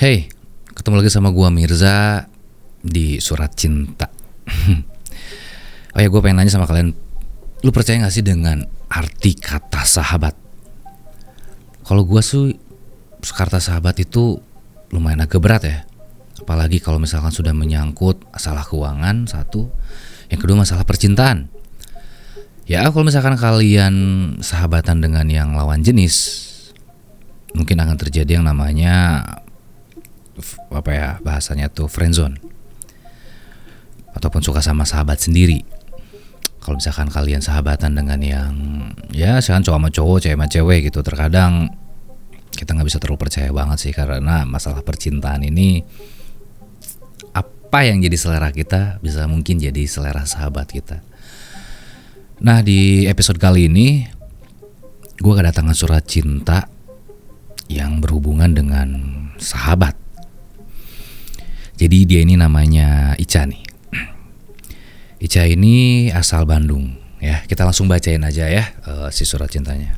Hey, ketemu lagi sama gua Mirza di Surat Cinta. oh ya, gue pengen nanya sama kalian, lu percaya gak sih dengan arti kata sahabat? Kalau gua sih kata sahabat itu lumayan agak berat ya. Apalagi kalau misalkan sudah menyangkut masalah keuangan satu, yang kedua masalah percintaan. Ya kalau misalkan kalian sahabatan dengan yang lawan jenis, mungkin akan terjadi yang namanya apa ya bahasanya tuh friendzone ataupun suka sama sahabat sendiri. Kalau misalkan kalian sahabatan dengan yang ya misalkan cowok sama cowok cewek sama cewek gitu terkadang kita nggak bisa terlalu percaya banget sih karena masalah percintaan ini apa yang jadi selera kita bisa mungkin jadi selera sahabat kita. Nah di episode kali ini gue kedatangan surat cinta yang berhubungan dengan sahabat jadi dia ini namanya Ica nih. Ica ini asal Bandung ya. Kita langsung bacain aja ya uh, si surat cintanya.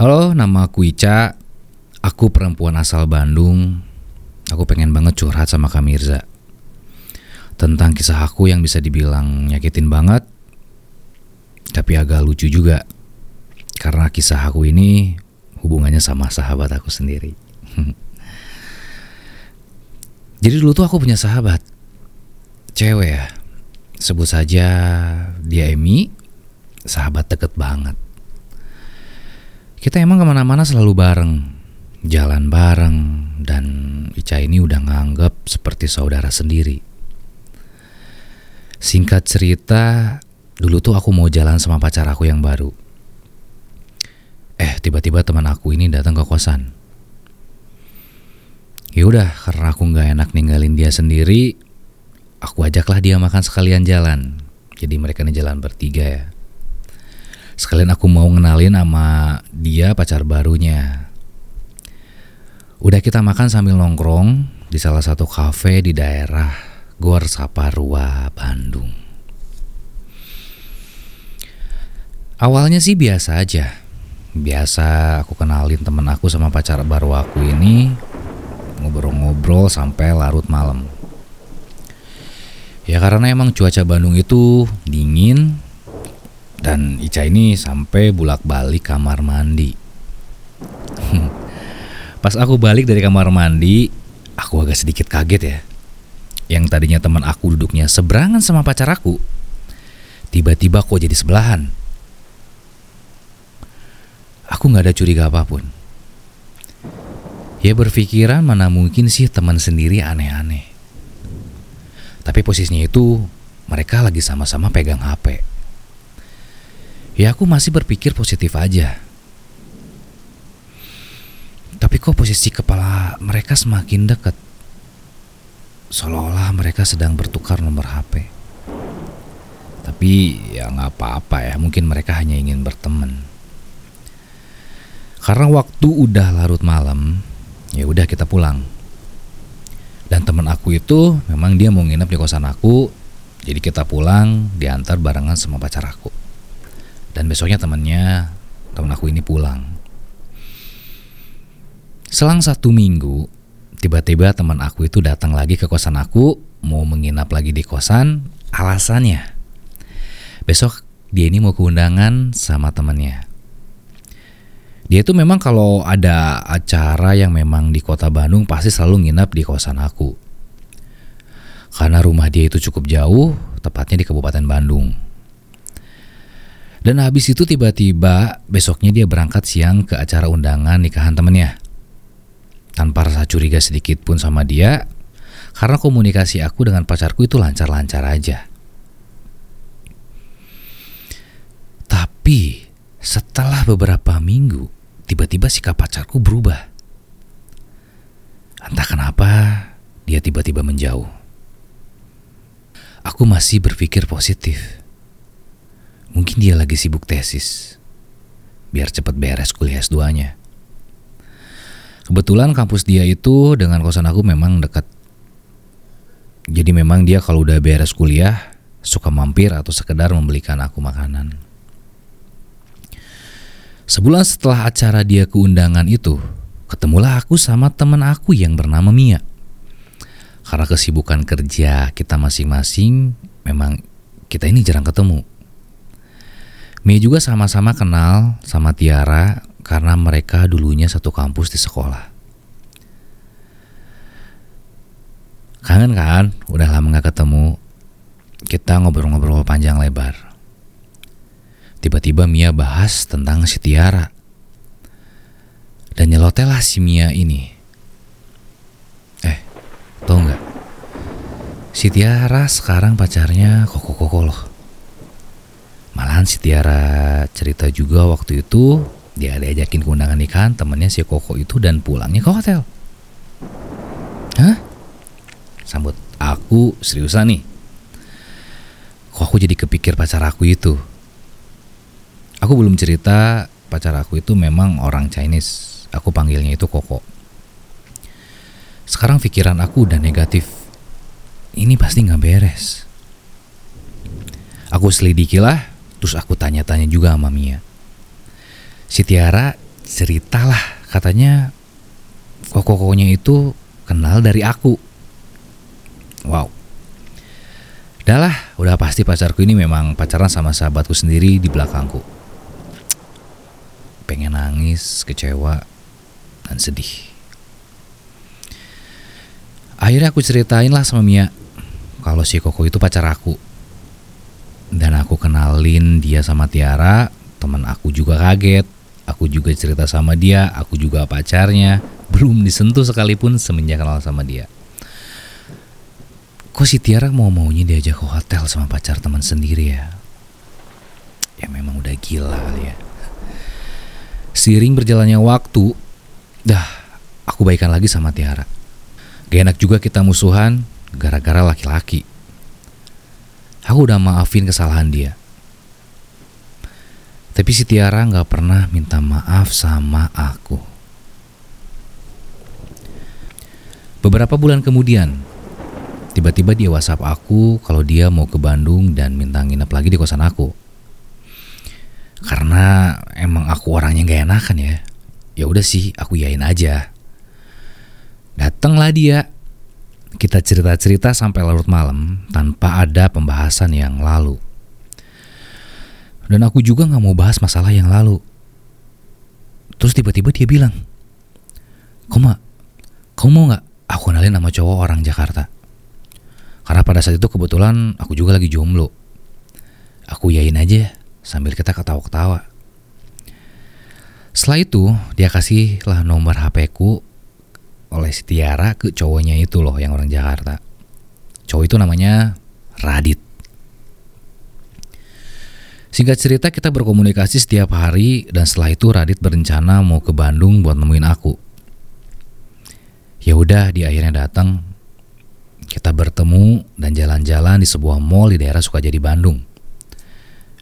Halo, nama aku Ica. Aku perempuan asal Bandung. Aku pengen banget curhat sama Kak Mirza. Tentang kisah aku yang bisa dibilang nyakitin banget. Tapi agak lucu juga. Karena kisah aku ini hubungannya sama sahabat aku sendiri. Jadi dulu tuh aku punya sahabat cewek ya. Sebut saja dia Emi, sahabat deket banget. Kita emang ke mana-mana selalu bareng, jalan bareng, dan Ica ini udah nganggep seperti saudara sendiri. Singkat cerita, dulu tuh aku mau jalan sama pacar aku yang baru. Eh, tiba-tiba teman aku ini datang ke kosan. Ya udah, karena aku nggak enak ninggalin dia sendiri, aku ajaklah dia makan sekalian jalan. Jadi mereka nih jalan bertiga ya. Sekalian aku mau ngenalin sama dia pacar barunya. Udah kita makan sambil nongkrong di salah satu kafe di daerah Gor Saparua, Bandung. Awalnya sih biasa aja. Biasa aku kenalin temen aku sama pacar baru aku ini ngobrol-ngobrol sampai larut malam. Ya karena emang cuaca Bandung itu dingin dan Ica ini sampai bulak-balik kamar mandi. Pas aku balik dari kamar mandi, aku agak sedikit kaget ya. Yang tadinya teman aku duduknya seberangan sama pacar aku, tiba-tiba kok jadi sebelahan. Aku nggak ada curiga apa pun. Ya berpikiran mana mungkin sih teman sendiri aneh-aneh. Tapi posisinya itu mereka lagi sama-sama pegang HP. Ya aku masih berpikir positif aja. Tapi kok posisi kepala mereka semakin dekat. Seolah-olah mereka sedang bertukar nomor HP. Tapi ya nggak apa-apa ya, mungkin mereka hanya ingin berteman. Karena waktu udah larut malam, ya udah kita pulang. Dan teman aku itu memang dia mau nginep di kosan aku. Jadi kita pulang diantar barengan sama pacar aku. Dan besoknya temannya teman aku ini pulang. Selang satu minggu tiba-tiba teman aku itu datang lagi ke kosan aku mau menginap lagi di kosan. Alasannya besok dia ini mau keundangan sama temannya dia itu memang kalau ada acara yang memang di kota Bandung pasti selalu nginap di kosan aku. Karena rumah dia itu cukup jauh, tepatnya di Kabupaten Bandung. Dan habis itu tiba-tiba besoknya dia berangkat siang ke acara undangan nikahan temennya. Tanpa rasa curiga sedikit pun sama dia, karena komunikasi aku dengan pacarku itu lancar-lancar aja. Tapi setelah beberapa minggu, tiba-tiba sikap pacarku berubah. Entah kenapa dia tiba-tiba menjauh. Aku masih berpikir positif. Mungkin dia lagi sibuk tesis. Biar cepat beres kuliah S2-nya. Kebetulan kampus dia itu dengan kosan aku memang dekat. Jadi memang dia kalau udah beres kuliah suka mampir atau sekedar membelikan aku makanan. Sebulan setelah acara dia keundangan itu, ketemulah aku sama teman aku yang bernama Mia. Karena kesibukan kerja kita masing-masing, memang kita ini jarang ketemu. Mia juga sama-sama kenal sama Tiara karena mereka dulunya satu kampus di sekolah. Kangen kan? Udah lama gak ketemu. Kita ngobrol-ngobrol panjang lebar. Tiba-tiba Mia bahas tentang si Tiara. Dan nyelotelah si Mia ini. Eh, tau nggak? Si Tiara sekarang pacarnya Koko-Koko loh. Malahan si Tiara cerita juga waktu itu dia diajakin ke nikahan temennya si Koko itu dan pulangnya ke hotel. Hah? Sambut aku seriusan nih. Kok aku jadi kepikir pacar aku itu? Aku belum cerita pacar aku itu memang orang Chinese. Aku panggilnya itu Koko. Sekarang pikiran aku udah negatif. Ini pasti nggak beres. Aku selidiki lah, terus aku tanya-tanya juga sama Mia. Si Tiara ceritalah katanya koko-kokonya itu kenal dari aku. Wow. Udah lah, udah pasti pacarku ini memang pacaran sama sahabatku sendiri di belakangku. Pengen nangis, kecewa, dan sedih. Akhirnya aku ceritain lah sama Mia kalau si Koko itu pacar aku. Dan aku kenalin dia sama Tiara, teman aku juga kaget. Aku juga cerita sama dia, aku juga pacarnya. Belum disentuh sekalipun semenjak kenal sama dia. Kok si Tiara mau-maunya diajak ke hotel sama pacar teman sendiri ya? Ya memang udah gila kali ya. Seiring berjalannya waktu, dah aku baikan lagi sama Tiara. Gak enak juga kita musuhan gara-gara laki-laki. Aku udah maafin kesalahan dia. Tapi si Tiara gak pernah minta maaf sama aku. Beberapa bulan kemudian, tiba-tiba dia WhatsApp aku kalau dia mau ke Bandung dan minta nginep lagi di kosan aku. Karena emang aku orangnya gak enakan ya. Ya udah sih, aku yain aja. Datanglah dia kita cerita-cerita sampai larut malam tanpa ada pembahasan yang lalu. Dan aku juga gak mau bahas masalah yang lalu. Terus tiba-tiba dia bilang, Koma, kamu mau gak aku kenalin nama cowok orang Jakarta? Karena pada saat itu kebetulan aku juga lagi jomblo. Aku yain aja sambil kita ketawa-ketawa. Setelah itu dia kasih lah nomor HP ku oleh si Tiara ke cowoknya itu loh yang orang Jakarta. Cowok itu namanya Radit. Singkat cerita kita berkomunikasi setiap hari dan setelah itu Radit berencana mau ke Bandung buat nemuin aku. Ya udah di akhirnya datang. Kita bertemu dan jalan-jalan di sebuah mall di daerah Sukajadi Bandung.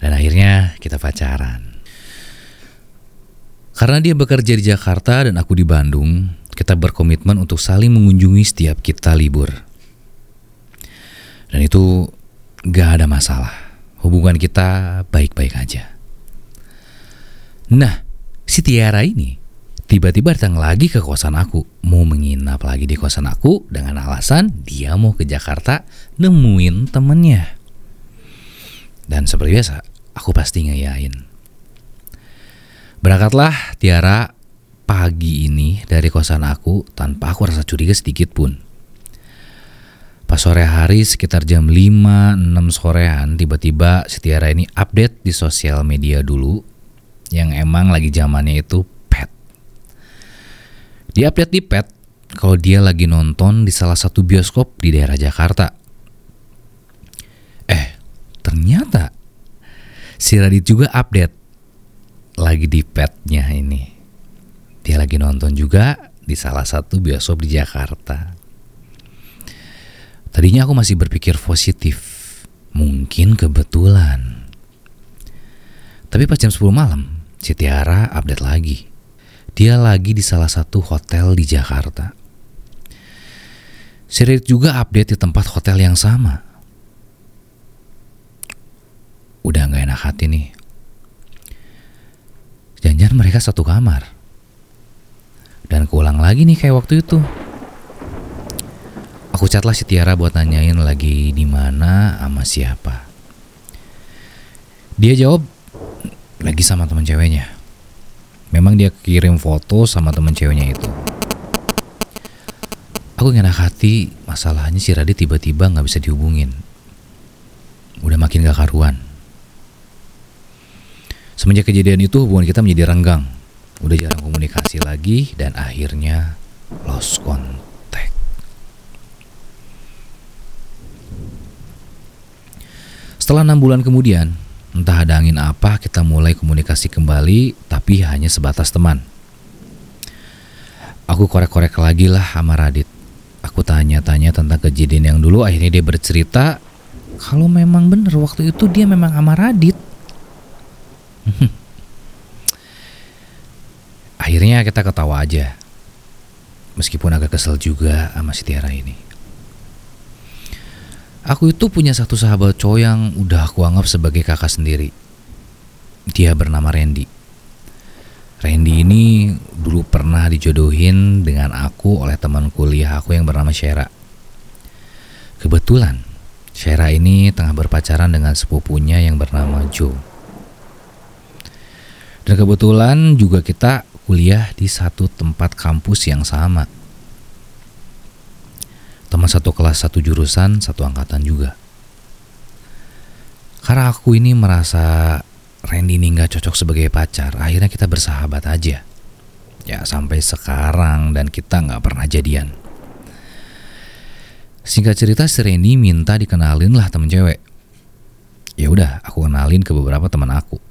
Dan akhirnya kita pacaran. Karena dia bekerja di Jakarta dan aku di Bandung, kita berkomitmen untuk saling mengunjungi setiap kita libur. Dan itu gak ada masalah. Hubungan kita baik-baik aja. Nah, si Tiara ini tiba-tiba datang lagi ke kosan aku. Mau menginap lagi di kosan aku dengan alasan dia mau ke Jakarta nemuin temennya. Dan seperti biasa, aku pasti ngeyain. Berangkatlah Tiara pagi ini dari kosan aku tanpa aku rasa curiga sedikit pun. Pas sore hari sekitar jam 5-6 sorean tiba-tiba si Tiara ini update di sosial media dulu yang emang lagi zamannya itu pet. Dia update di pet kalau dia lagi nonton di salah satu bioskop di daerah Jakarta. Eh, ternyata si Radit juga update lagi di petnya ini. Dia lagi nonton juga di salah satu bioskop di Jakarta. Tadinya aku masih berpikir positif. Mungkin kebetulan. Tapi pas jam 10 malam, si Tiara update lagi. Dia lagi di salah satu hotel di Jakarta. Si juga update di tempat hotel yang sama. Udah gak enak hati nih. Jangan-jangan mereka satu kamar. Dan keulang lagi nih kayak waktu itu. Aku chatlah si Tiara buat nanyain lagi di mana sama siapa. Dia jawab lagi sama teman ceweknya. Memang dia kirim foto sama teman ceweknya itu. Aku enak hati, masalahnya si Radit tiba-tiba gak bisa dihubungin. Udah makin gak karuan. Semenjak kejadian itu hubungan kita menjadi renggang. Udah jarang komunikasi lagi dan akhirnya lost contact. Setelah enam bulan kemudian, entah ada angin apa, kita mulai komunikasi kembali, tapi hanya sebatas teman. Aku korek-korek lagi lah sama Radit. Aku tanya-tanya tentang kejadian yang dulu, akhirnya dia bercerita kalau memang benar waktu itu dia memang sama Radit. Kita ketawa aja. Meskipun agak kesel juga sama si Tiara ini. Aku itu punya satu sahabat cowok yang udah aku anggap sebagai kakak sendiri. Dia bernama Randy. Randy ini dulu pernah dijodohin dengan aku oleh teman kuliah aku yang bernama Shera. Kebetulan, Shera ini tengah berpacaran dengan sepupunya yang bernama Joe. Dan kebetulan juga kita kuliah di satu tempat kampus yang sama. Teman satu kelas, satu jurusan, satu angkatan juga. Karena aku ini merasa Randy ini nggak cocok sebagai pacar, akhirnya kita bersahabat aja. Ya sampai sekarang dan kita nggak pernah jadian. Singkat cerita si Randy minta dikenalin lah temen cewek. Ya udah, aku kenalin ke beberapa teman aku.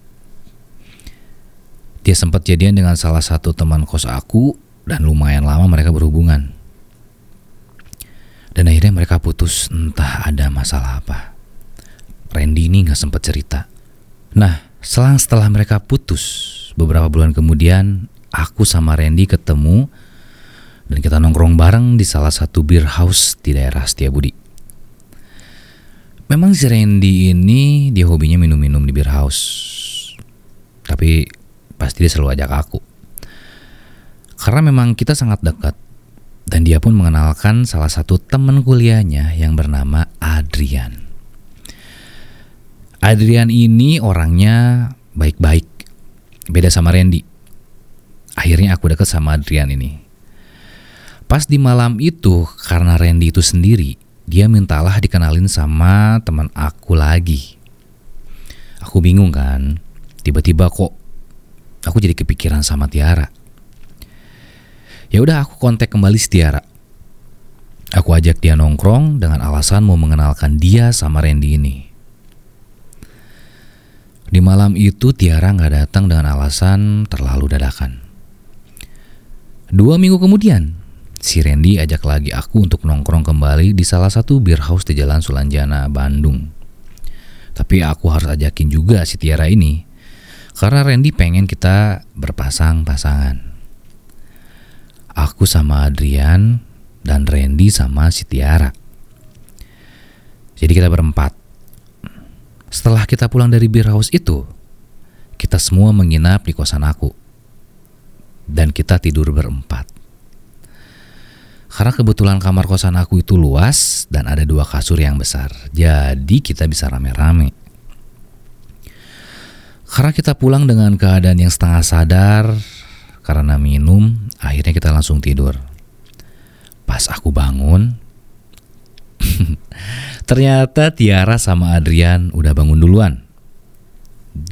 Dia sempat jadian dengan salah satu teman kos aku dan lumayan lama mereka berhubungan. Dan akhirnya mereka putus entah ada masalah apa. Randy ini nggak sempat cerita. Nah, Selang setelah mereka putus, beberapa bulan kemudian aku sama Randy ketemu dan kita nongkrong bareng di salah satu beer house di daerah Setiabudi. Memang si Randy ini dia hobinya minum-minum di beer house. Tapi pasti dia selalu ajak aku. Karena memang kita sangat dekat dan dia pun mengenalkan salah satu teman kuliahnya yang bernama Adrian. Adrian ini orangnya baik-baik. Beda sama Randy. Akhirnya aku deket sama Adrian ini. Pas di malam itu, karena Randy itu sendiri, dia mintalah dikenalin sama teman aku lagi. Aku bingung kan, tiba-tiba kok aku jadi kepikiran sama Tiara. Ya udah aku kontak kembali si Tiara. Aku ajak dia nongkrong dengan alasan mau mengenalkan dia sama Randy ini. Di malam itu Tiara nggak datang dengan alasan terlalu dadakan. Dua minggu kemudian, si Randy ajak lagi aku untuk nongkrong kembali di salah satu beer house di Jalan Sulanjana, Bandung. Tapi aku harus ajakin juga si Tiara ini, karena Randy pengen kita berpasang-pasangan. Aku sama Adrian dan Randy sama si Tiara. Jadi kita berempat. Setelah kita pulang dari beer house itu, kita semua menginap di kosan aku. Dan kita tidur berempat. Karena kebetulan kamar kosan aku itu luas dan ada dua kasur yang besar. Jadi kita bisa rame-rame. Karena kita pulang dengan keadaan yang setengah sadar karena minum, akhirnya kita langsung tidur. Pas aku bangun, Ternyata Tiara sama Adrian udah bangun duluan.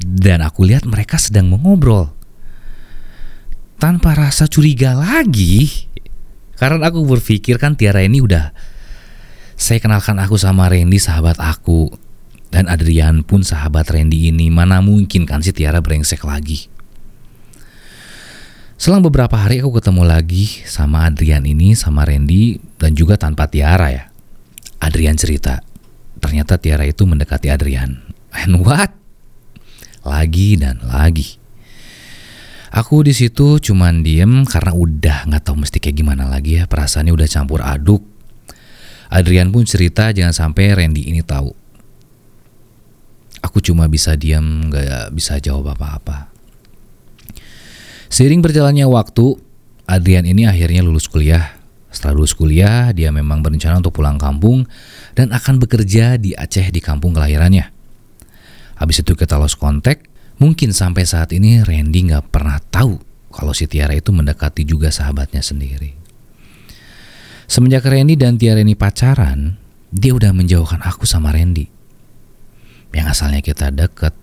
Dan aku lihat mereka sedang mengobrol. Tanpa rasa curiga lagi. Karena aku berpikir kan Tiara ini udah saya kenalkan aku sama Randy sahabat aku dan Adrian pun sahabat Randy ini mana mungkin kan si Tiara brengsek lagi. Selang beberapa hari aku ketemu lagi sama Adrian ini sama Randy dan juga tanpa Tiara ya. Adrian cerita, ternyata Tiara itu mendekati Adrian. And what? Lagi dan lagi. Aku di situ cuman diem karena udah nggak tahu mesti kayak gimana lagi ya. Perasaannya udah campur aduk. Adrian pun cerita jangan sampai Randy ini tahu. Aku cuma bisa diam, nggak bisa jawab apa-apa. Seiring berjalannya waktu, Adrian ini akhirnya lulus kuliah. Setelah lulus kuliah, dia memang berencana untuk pulang kampung dan akan bekerja di Aceh di kampung kelahirannya. Habis itu kita lost kontak, mungkin sampai saat ini Randy nggak pernah tahu kalau si Tiara itu mendekati juga sahabatnya sendiri. Semenjak Randy dan Tiara ini pacaran, dia udah menjauhkan aku sama Randy. Yang asalnya kita deket,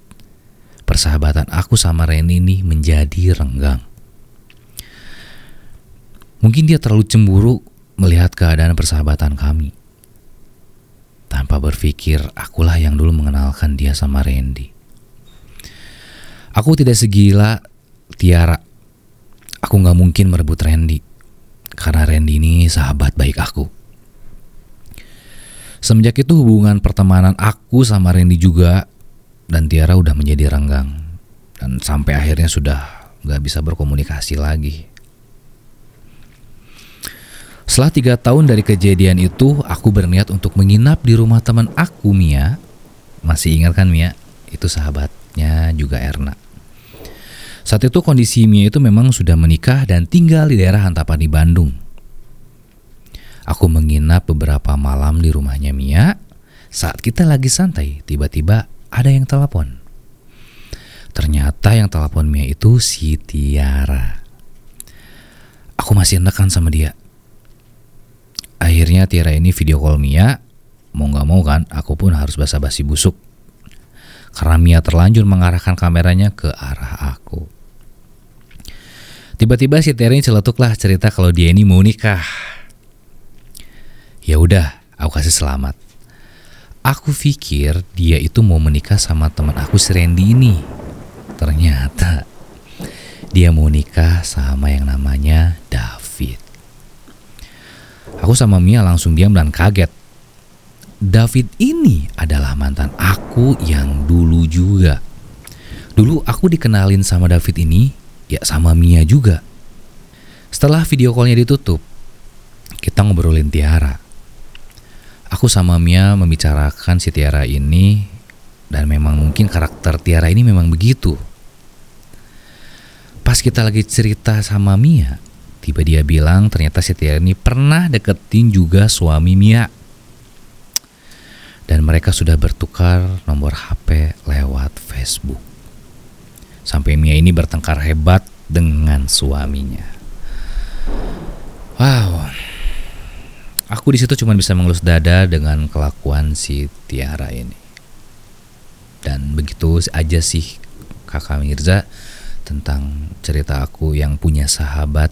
persahabatan aku sama Randy ini menjadi renggang. Mungkin dia terlalu cemburu melihat keadaan persahabatan kami. Tanpa berpikir, akulah yang dulu mengenalkan dia sama Randy. Aku tidak segila Tiara. Aku gak mungkin merebut Randy. Karena Randy ini sahabat baik aku. Semenjak itu hubungan pertemanan aku sama Randy juga dan Tiara udah menjadi renggang. Dan sampai akhirnya sudah gak bisa berkomunikasi lagi. Setelah tiga tahun dari kejadian itu, aku berniat untuk menginap di rumah teman aku, Mia. Masih ingat kan Mia? Itu sahabatnya juga Erna. Saat itu kondisi Mia itu memang sudah menikah dan tinggal di daerah Hantapan di Bandung. Aku menginap beberapa malam di rumahnya Mia. Saat kita lagi santai, tiba-tiba ada yang telepon. Ternyata yang telepon Mia itu si Tiara. Aku masih nekan sama dia. Akhirnya Tiara ini video call Mia. Mau gak mau kan, aku pun harus basa-basi busuk. Karena Mia terlanjur mengarahkan kameranya ke arah aku. Tiba-tiba si Tiara ini celetuklah cerita kalau dia ini mau nikah. Ya udah, aku kasih selamat. Aku pikir dia itu mau menikah sama teman aku si Randy ini. Ternyata dia mau nikah sama yang namanya David. Aku sama Mia langsung diam dan kaget. David ini adalah mantan aku yang dulu juga. Dulu aku dikenalin sama David ini, ya sama Mia juga. Setelah video callnya ditutup, kita ngobrolin Tiara. Aku sama Mia membicarakan si Tiara ini dan memang mungkin karakter Tiara ini memang begitu. Pas kita lagi cerita sama Mia, Tiba dia bilang ternyata Setia ini pernah deketin juga suami Mia. Dan mereka sudah bertukar nomor HP lewat Facebook. Sampai Mia ini bertengkar hebat dengan suaminya. Wow. Aku di situ cuma bisa mengelus dada dengan kelakuan si Tiara ini. Dan begitu aja sih kakak Mirza tentang cerita aku yang punya sahabat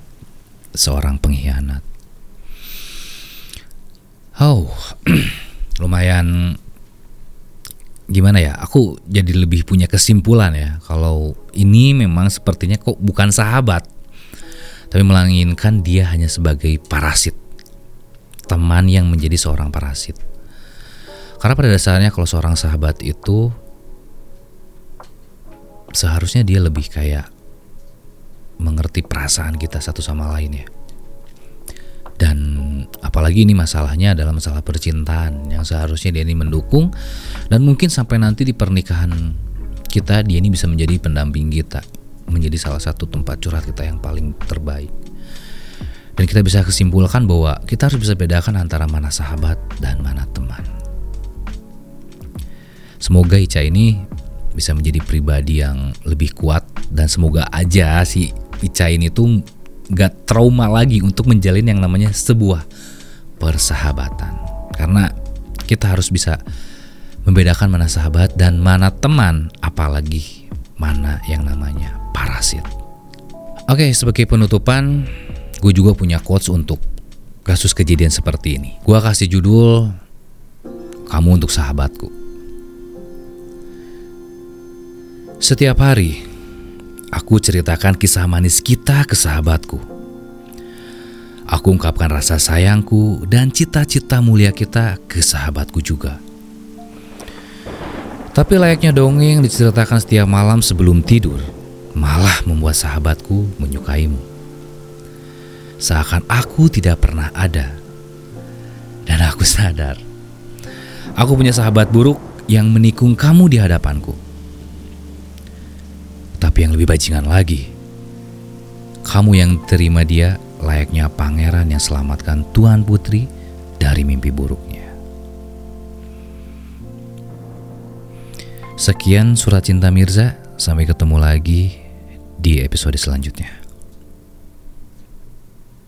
seorang pengkhianat. Oh, lumayan gimana ya? Aku jadi lebih punya kesimpulan ya kalau ini memang sepertinya kok bukan sahabat, tapi melainkan dia hanya sebagai parasit, teman yang menjadi seorang parasit. Karena pada dasarnya kalau seorang sahabat itu seharusnya dia lebih kayak mengerti perasaan kita satu sama lain ya. Dan apalagi ini masalahnya adalah masalah percintaan yang seharusnya dia ini mendukung dan mungkin sampai nanti di pernikahan kita dia ini bisa menjadi pendamping kita, menjadi salah satu tempat curhat kita yang paling terbaik. Dan kita bisa kesimpulkan bahwa kita harus bisa bedakan antara mana sahabat dan mana teman. Semoga Ica ini bisa menjadi pribadi yang lebih kuat dan semoga aja si Ica ini tuh gak trauma lagi untuk menjalin yang namanya sebuah persahabatan. Karena kita harus bisa membedakan mana sahabat dan mana teman, apalagi mana yang namanya parasit. Oke, sebagai penutupan, gue juga punya quotes untuk kasus kejadian seperti ini. Gue kasih judul "Kamu untuk Sahabatku". Setiap hari, Aku ceritakan kisah manis kita ke sahabatku. Aku ungkapkan rasa sayangku dan cita-cita mulia kita ke sahabatku juga. Tapi layaknya dongeng diceritakan setiap malam sebelum tidur, malah membuat sahabatku menyukaimu. Seakan aku tidak pernah ada. Dan aku sadar, aku punya sahabat buruk yang menikung kamu di hadapanku. Tapi yang lebih bajingan lagi, Kamu yang terima dia layaknya pangeran yang selamatkan Tuan Putri dari mimpi buruknya. Sekian surat cinta Mirza, sampai ketemu lagi di episode selanjutnya.